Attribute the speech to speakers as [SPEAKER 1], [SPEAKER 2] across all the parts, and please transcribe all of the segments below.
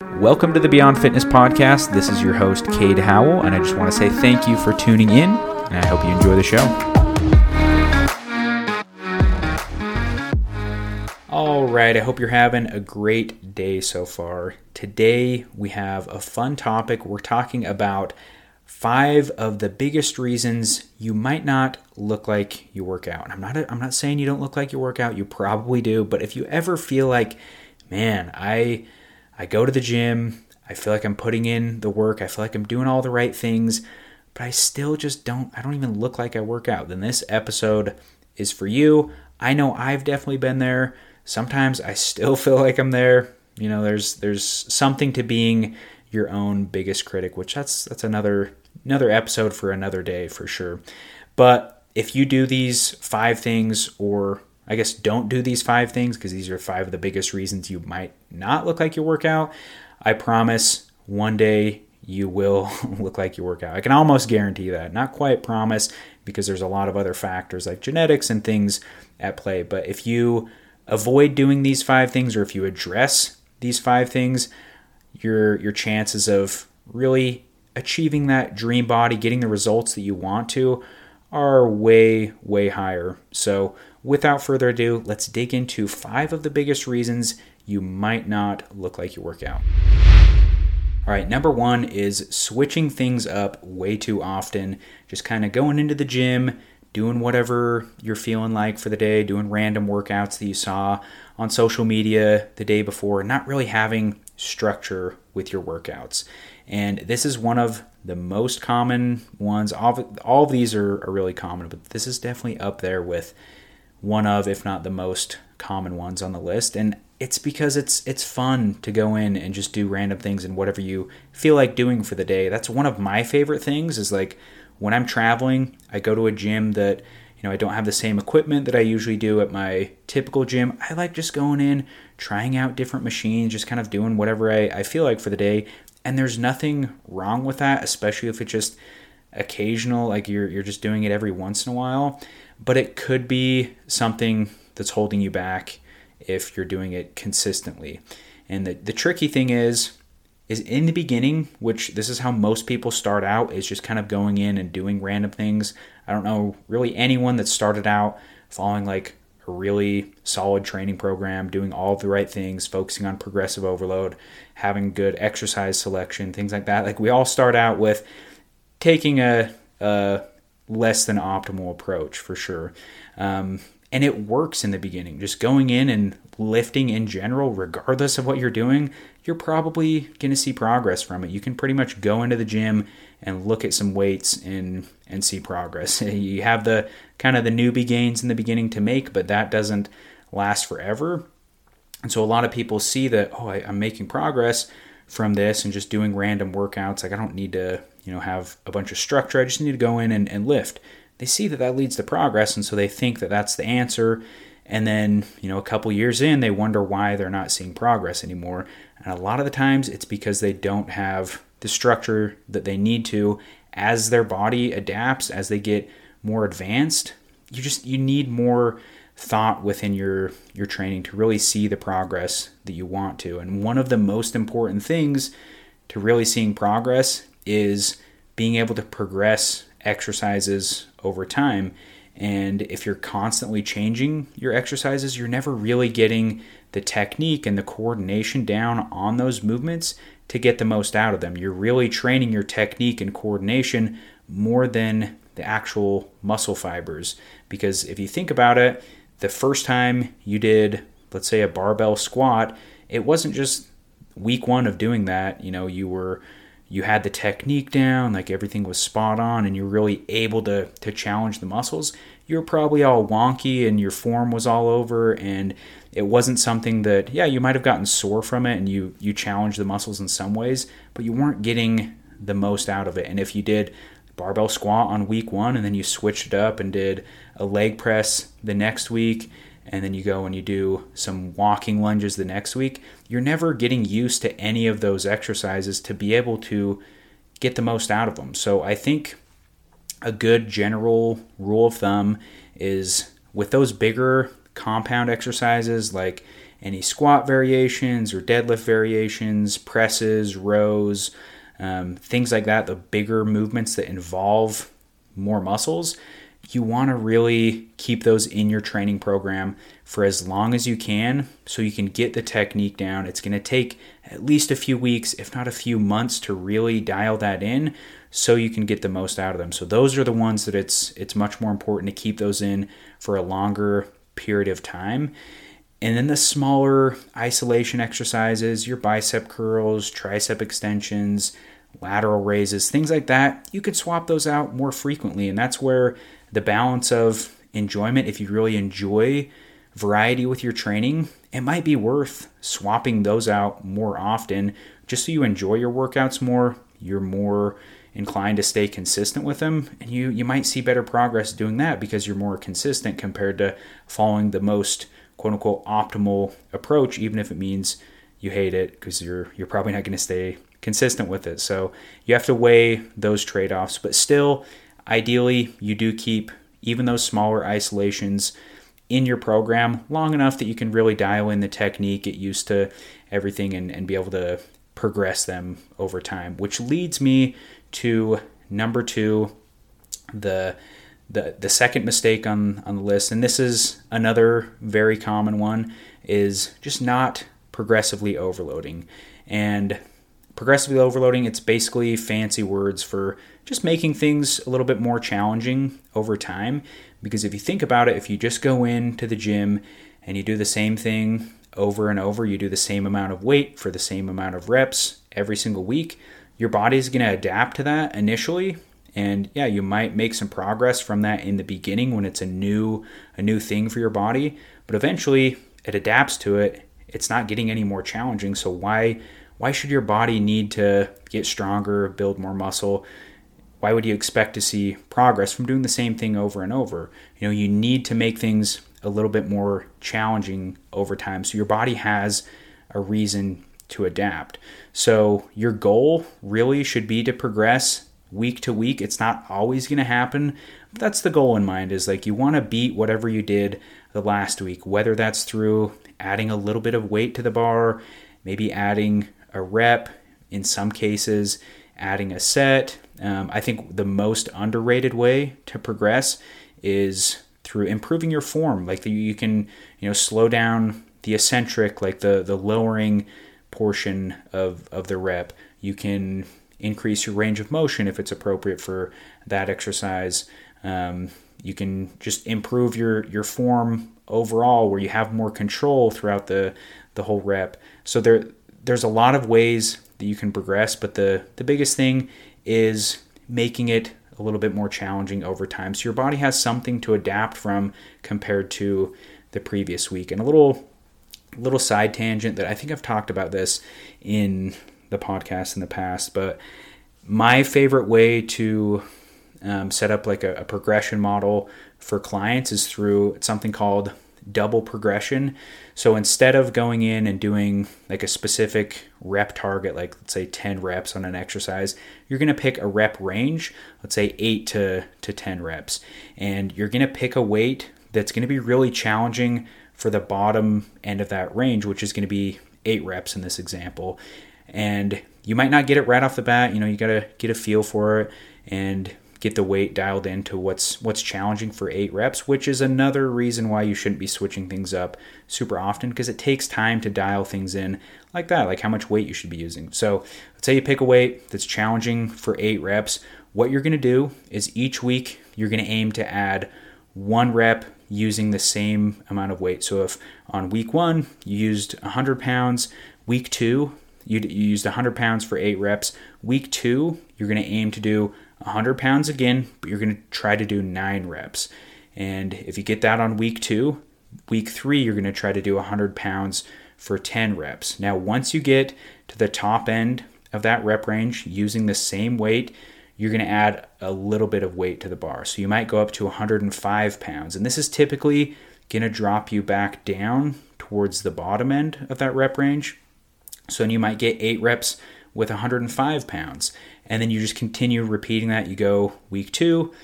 [SPEAKER 1] Welcome to the Beyond Fitness Podcast. This is your host, Kade Howell, and I just want to say thank you for tuning in, and I hope you enjoy the show. All right, I hope you're having a great day so far. Today, we have a fun topic. We're talking about five of the biggest reasons you might not look like you work out. I'm not I'm not saying you don't look like you work out. You probably do, but if you ever feel like, man, I I go to the gym, I feel like I'm putting in the work, I feel like I'm doing all the right things, but I still just don't, I don't even look like I work out, then this episode is for you. I know I've definitely been there. Sometimes I still feel like I'm there. You know, there's there's something to being your own biggest critic, which that's that's another another episode for another day for sure. But if you do these five things or I guess don't do these five things because these are five of the biggest reasons you might not look like you work out. I promise one day you will look like you work out. I can almost guarantee that. Not quite promise because there's a lot of other factors like genetics and things at play. But if you avoid doing these five things or if you address these five things, your your chances of really achieving that dream body, getting the results that you want to are way way higher. So without further ado, let's dig into five of the biggest reasons you might not look like you work out. All right, number one is switching things up way too often. Just kind of going into the gym, doing whatever you're feeling like for the day, doing random workouts that you saw on social media the day before, not really having structure with your workouts. And this is one of the most common ones. All, all of these are, are really common, but this is definitely up there with one of, if not the most common ones on the list. And it's because it's it's fun to go in and just do random things and whatever you feel like doing for the day. That's one of my favorite things is like when I'm traveling, I go to a gym that you know I don't have the same equipment that I usually do at my typical gym. I like just going in, trying out different machines, just kind of doing whatever I, I feel like for the day. And there's nothing wrong with that, especially if it's just occasional, like you're you're just doing it every once in a while but it could be something that's holding you back if you're doing it consistently. And the, the tricky thing is, is in the beginning, which this is how most people start out, is just kind of going in and doing random things. I don't know really anyone that started out following like a really solid training program, doing all the right things, focusing on progressive overload, having good exercise selection, things like that. Like we all start out with taking a, a less than optimal approach for sure. Um, and it works in the beginning. Just going in and lifting in general, regardless of what you're doing, you're probably going to see progress from it. You can pretty much go into the gym and look at some weights and and see progress. You have the kind of the newbie gains in the beginning to make, but that doesn't last forever. And so a lot of people see that oh, I, I'm making progress from this and just doing random workouts. Like I don't need to you know have a bunch of structure. I just need to go in and, and lift. They see that that leads to progress, and so they think that that's the answer. And then you know a couple years in, they wonder why they're not seeing progress anymore. And a lot of the times, it's because they don't have the structure that they need to as their body adapts as they get more advanced. You just you need more thought within your your training to really see the progress that you want to. And one of the most important things to really seeing progress is being able to progress exercises over time. And if you're constantly changing your exercises, you're never really getting the technique and the coordination down on those movements to get the most out of them. You're really training your technique and coordination more than the actual muscle fibers. Because if you think about it, the first time you did, let's say, a barbell squat, it wasn't just week one of doing that. You know, you were you had the technique down, like everything was spot on, and you're really able to to challenge the muscles, you're probably all wonky and your form was all over, and it wasn't something that yeah you might have gotten sore from it, and you you challenged the muscles in some ways, but you weren't getting the most out of it. And if you did barbell squat on week one, and then you switched it up and did a leg press the next week and then you go and you do some walking lunges the next week, you're never getting used to any of those exercises to be able to get the most out of them. So I think a good general rule of thumb is with those bigger compound exercises like any squat variations or deadlift variations, presses, rows, um, things like that, the bigger movements that involve more muscles, you want to really keep those in your training program for as long as you can so you can get the technique down. It's going to take at least a few weeks, if not a few months, to really dial that in so you can get the most out of them. So those are the ones that it's it's much more important to keep those in for a longer period of time. And then the smaller isolation exercises, your bicep curls, tricep extensions, lateral raises, things like that, you could swap those out more frequently. And that's where the balance of enjoyment, if you really enjoy variety with your training, it might be worth swapping those out more often just so you enjoy your workouts more. You're more inclined to stay consistent with them and you you might see better progress doing that because you're more consistent compared to following the most quote unquote optimal approach even if it means you hate it because you're you're probably not going to stay consistent with it so you have to weigh those trade-offs but still ideally you do keep even those smaller isolations in your program long enough that you can really dial in the technique get used to everything and, and be able to progress them over time which leads me to number two, the the the second mistake on on the list, and this is another very common one, is just not progressively overloading. And progressively overloading, it's basically fancy words for just making things a little bit more challenging over time. Because if you think about it, if you just go into the gym and you do the same thing over and over, you do the same amount of weight for the same amount of reps every single week, your body's going to adapt to that initially. And yeah you might make some progress from that in the beginning when it's a new a new thing for your body but eventually it adapts to it. It's not getting any more challenging. So why why should your body need to get stronger build more muscle why would you expect to see progress from doing the same thing over and over you know you need to make things a little bit more challenging over time so your body has a reason to adapt. So your goal really should be to progress week to week. It's not always going to happen, but that's the goal in mind is like you want to beat whatever you did the last week, whether that's through adding a little bit of weight to the bar, maybe adding a rep, in some cases, adding a set. Um, I think the most underrated way to progress is through improving your form. Like the, you can, you know, slow down the eccentric, like the the lowering portion of, of the rep. You can increase your range of motion if it's appropriate for that exercise. Um, you can just improve your, your form overall where you have more control throughout the, the whole rep. So there there's a lot of ways that you can progress, but the, the biggest thing is making it a little bit more challenging over time. So your body has something to adapt from compared to the previous week. And a little little side tangent that I think I've talked about this in the podcast in the past, but my favorite way to um, set up like a, a progression model for clients is through something called double progression. So instead of going in and doing like a specific rep target, like let's say 10 reps on an exercise, you're going to pick a rep range, let's say 8 to, to 10 reps. And you're going to pick a weight that's going to be really challenging for the bottom end of that range, which is going to be eight reps in this example. And you might not get it right off the bat. You know, you got to get a feel for it and get the weight dialed into what's what's challenging for eight reps, which is another reason why you shouldn't be switching things up super often because it takes time to dial things in like that, like how much weight you should be using. So let's say you pick a weight that's challenging for eight reps. What you're going to do is each week you're going to aim to add one rep using the same amount of weight. So if on week one you used 100 pounds, week two you used 100 pounds for eight reps. Week two you're going to aim to do 100 pounds again, but you're going to try to do nine reps. And if you get that on week two, week three you're going to try to do 100 pounds for 10 reps. Now once you get to the top end of that rep range using the same weight, you're going to add a little bit of weight to the bar. So you might go up to 105 pounds. And this is typically going to drop you back down towards the bottom end of that rep range. So you might get eight reps with 105 pounds. And then you just continue repeating that. You go week two,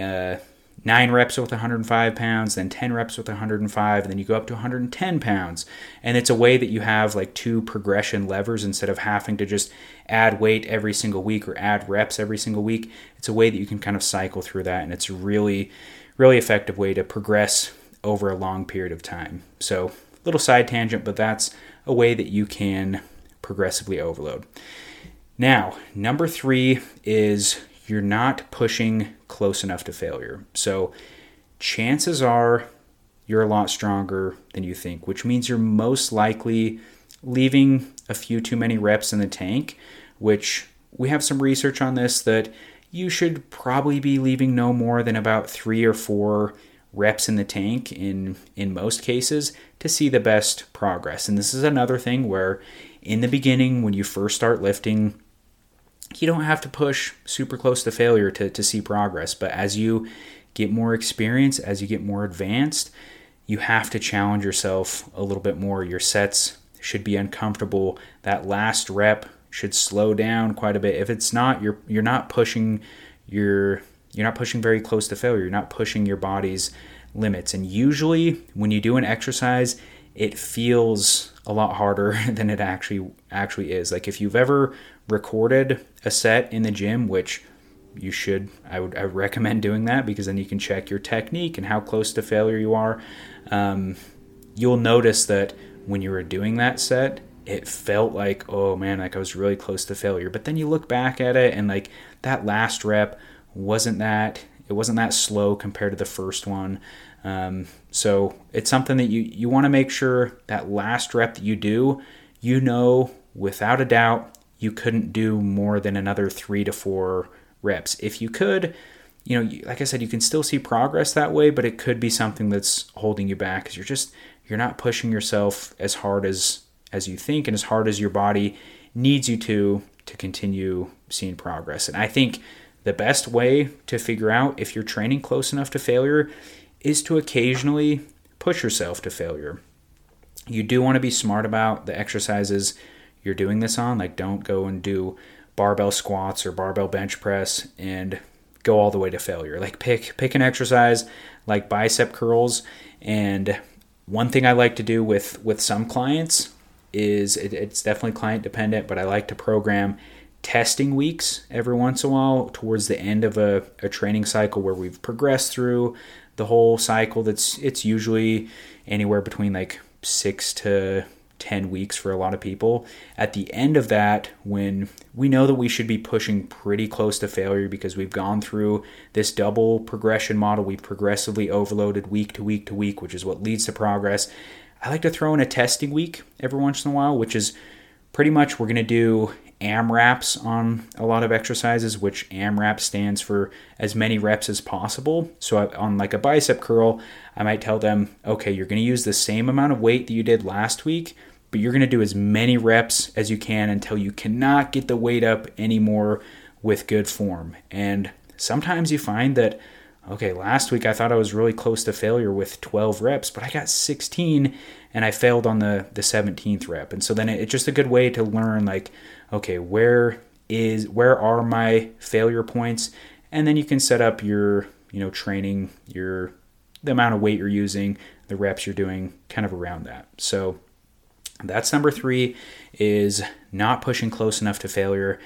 [SPEAKER 1] uh, nine reps with 105 pounds, then 10 reps with 105, and then you go up to 110 pounds. And it's a way that you have like two progression levers instead of having to just add weight every single week or add reps every single week. It's a way that you can kind of cycle through that, and it's a really, really effective way to progress over a long period of time. So, little side tangent, but that's a way that you can progressively overload. Now, number three is you're not pushing close enough to failure. So chances are you're a lot stronger than you think, which means you're most likely leaving a few too many reps in the tank, which we have some research on this that you should probably be leaving no more than about three or four reps in the tank in in most cases to see the best progress. And this is another thing where in the beginning when you first start lifting you don't have to push super close to failure to, to see progress. But as you get more experience, as you get more advanced, you have to challenge yourself a little bit more. Your sets should be uncomfortable. That last rep should slow down quite a bit. If it's not, you're you're not pushing your you're not pushing very close to failure. You're not pushing your body's limits. And usually when you do an exercise, it feels a lot harder than it actually actually is. Like if you've ever recorded a set in the gym, which you should, I would, I recommend doing that because then you can check your technique and how close to failure you are. Um, you'll notice that when you were doing that set, it felt like, oh man, like I was really close to failure. But then you look back at it and like that last rep wasn't that, it wasn't that slow compared to the first one. Um, so it's something that you, you want to make sure that last rep that you do, you know without a doubt you couldn't do more than another three to four reps. If you could, you know, like I said, you can still see progress that way, but it could be something that's holding you back because you're just you're not pushing yourself as hard as as you think and as hard as your body needs you to to continue seeing progress. And I think the best way to figure out if you're training close enough to failure is to occasionally push yourself to failure. You do want to be smart about the exercises you're doing this on. Like, don't go and do barbell squats or barbell bench press and go all the way to failure. Like, pick pick an exercise like bicep curls. And one thing I like to do with with some clients is it, it's definitely client dependent, but I like to program testing weeks every once in a while towards the end of a, a training cycle where we've progressed through the whole cycle that's it's usually anywhere between like six to 10 weeks for a lot of people. At the end of that, when we know that we should be pushing pretty close to failure because we've gone through this double progression model, we've progressively overloaded week to week to week, which is what leads to progress. I like to throw in a testing week every once in a while, which is pretty much we're going to do AMRAPs on a lot of exercises, which AMRAP stands for as many reps as possible. So on like a bicep curl, I might tell them, okay, you're going to use the same amount of weight that you did last week, but you're going to do as many reps as you can until you cannot get the weight up anymore with good form. And sometimes you find that, okay, last week I thought I was really close to failure with 12 reps, but I got 16 and I failed on the, the 17th rep. And so then it's just a good way to learn, like, okay, where is where are my failure points? And then you can set up your, you know, training, your the amount of weight you're using, the reps you're doing, kind of around that. So that's number three is not pushing close enough to failure.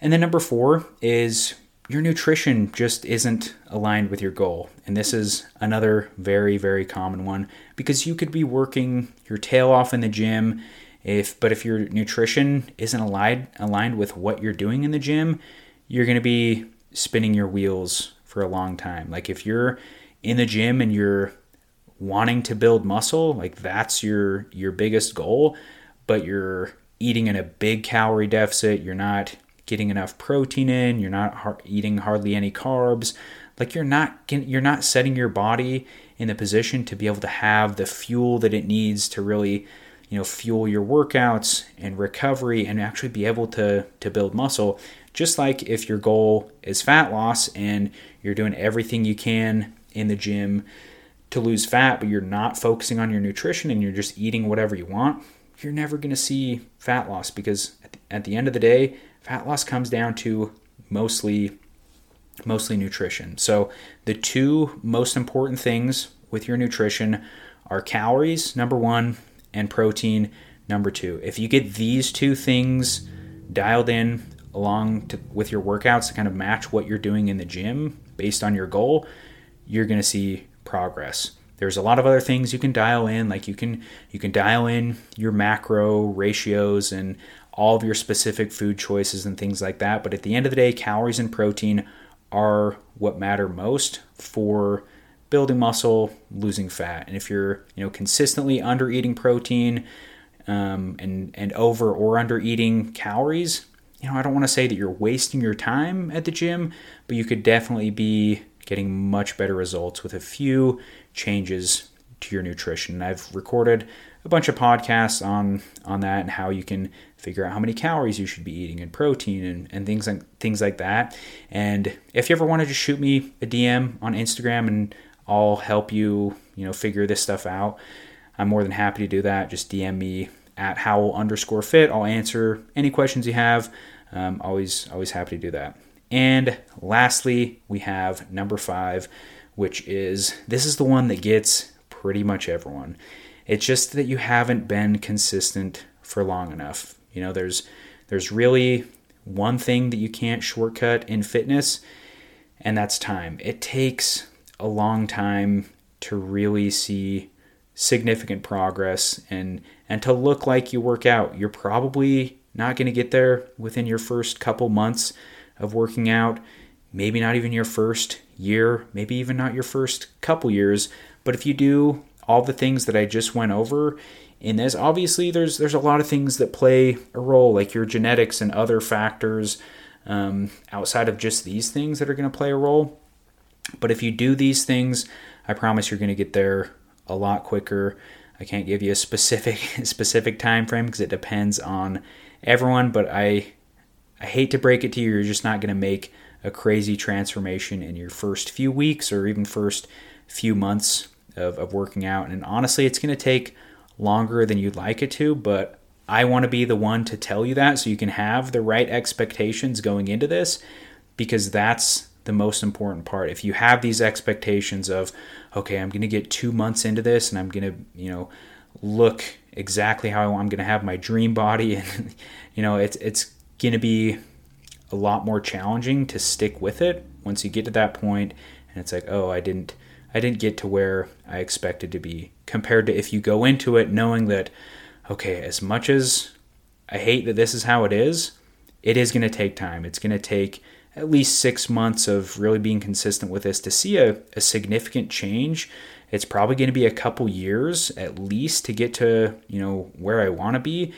[SPEAKER 1] And then number four is your nutrition just isn't aligned with your goal. And this is another very, very common one because you could be working your tail off in the gym. If but if your nutrition isn't aligned aligned with what you're doing in the gym, you're going to be spinning your wheels for a long time. Like if you're in the gym and you're wanting to build muscle, like that's your your biggest goal, but you're eating in a big calorie deficit, you're not getting enough protein in, you're not eating hardly any carbs, like you're not you're not setting your body in the position to be able to have the fuel that it needs to really you know fuel your workouts and recovery and actually be able to to build muscle. Just like if your goal is fat loss and you're doing everything you can in the gym to lose fat, but you're not focusing on your nutrition and you're just eating whatever you want, you're never going to see fat loss because at the, at the end of the day, fat loss comes down to mostly mostly nutrition. So, the two most important things with your nutrition are calories, number one, and protein, number two. If you get these two things dialed in along to, with your workouts to kind of match what you're doing in the gym based on your goal, you're going to see progress. There's a lot of other things you can dial in, like you can you can dial in your macro ratios and all of your specific food choices and things like that. But at the end of the day, calories and protein are what matter most for building muscle, losing fat. And if you're you know consistently under eating protein um, and and over or under eating calories, you know I don't want to say that you're wasting your time at the gym, but you could definitely be getting much better results with a few changes to your nutrition. I've recorded a bunch of podcasts on on that and how you can figure out how many calories you should be eating and protein and, and things like things like that. And if you ever want to just shoot me a DM on Instagram and I'll help you, you know, figure this stuff out. I'm more than happy to do that. Just DM me at Howell underscore fit. I'll answer any questions you have. Um, always, always happy to do that. And lastly, we have number five, which is this is the one that gets pretty much everyone. It's just that you haven't been consistent for long enough. You know, there's there's really one thing that you can't shortcut in fitness, and that's time. It takes a long time to really see significant progress and and to look like you work out. You're probably not going to get there within your first couple months of working out, maybe not even your first year, maybe even not your first couple years, but if you do all the things that I just went over in this, obviously there's there's a lot of things that play a role, like your genetics and other factors um, outside of just these things that are going to play a role. But if you do these things, I promise you're going to get there a lot quicker. I can't give you a specific specific time frame because it depends on everyone, but I I hate to break it to you, you're just not going to make a crazy transformation in your first few weeks or even first few months of, of working out. And honestly, it's going to take longer than you'd like it to, but I want to be the one to tell you that so you can have the right expectations going into this because that's the most important part. If you have these expectations of, okay, I'm going to get two months into this and I'm going to, you know, look exactly how I'm going to have my dream body, and you know, it's it's going to be a lot more challenging to stick with it once you get to that point, and it's like, oh, I didn't. I didn't get to where I expected to be compared to if you go into it knowing that, okay, as much as I hate that this is how it is, it is going to take time. It's going to take at least six months of really being consistent with this to see a, a significant change it's probably going to be a couple years at least to get to you know where i want to be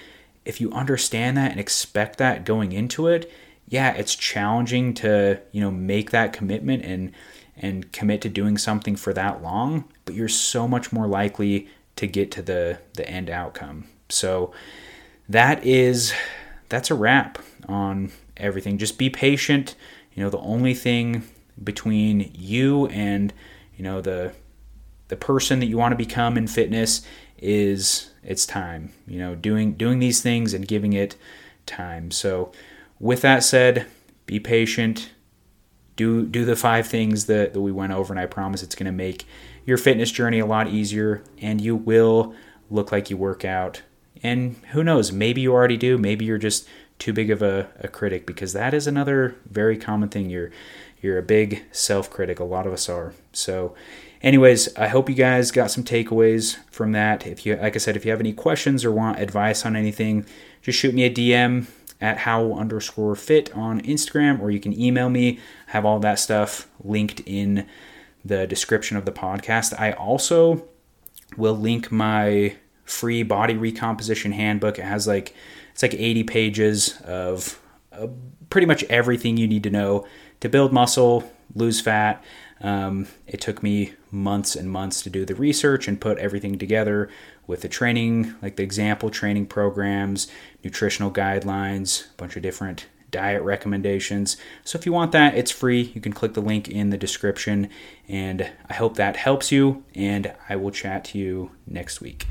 [SPEAKER 1] if you understand that and expect that going into it yeah it's challenging to you know make that commitment and and commit to doing something for that long but you're so much more likely to get to the the end outcome so that is that's a wrap on everything. Just be patient. You know, the only thing between you and you know the the person that you want to become in fitness is it's time. You know, doing doing these things and giving it time. So, with that said, be patient. Do do the five things that, that we went over, and I promise it's going to make your fitness journey a lot easier, and you will look like you work out. And who knows, maybe you already do. Maybe you're just too big of a, a critic because that is another very common thing. You're you're a big self-critic. A lot of us are. So, anyways, I hope you guys got some takeaways from that. If you, like I said, if you have any questions or want advice on anything, just shoot me a DM at Howell underscore fit on Instagram, or you can email me. I have all that stuff linked in the description of the podcast. I also will link my free body recomposition handbook. It has like it's like 80 pages of uh, pretty much everything you need to know to build muscle, lose fat. Um, it took me months and months to do the research and put everything together with the training, like the example training programs, nutritional guidelines, a bunch of different diet recommendations. So if you want that, it's free. You can click the link in the description. And I hope that helps you. And I will chat to you next week.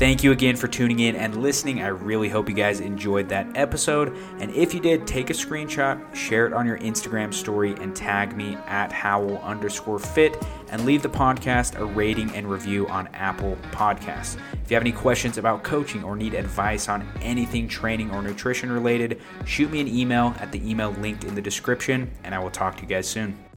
[SPEAKER 1] Thank you again for tuning in and listening. I really hope you guys enjoyed that episode. And if you did, take a screenshot, share it on your Instagram story, and tag me at Howell underscore fit and leave the podcast a rating and review on Apple Podcasts. If you have any questions about coaching or need advice on anything training or nutrition related, shoot me an email at the email linked in the description, and I will talk to you guys soon.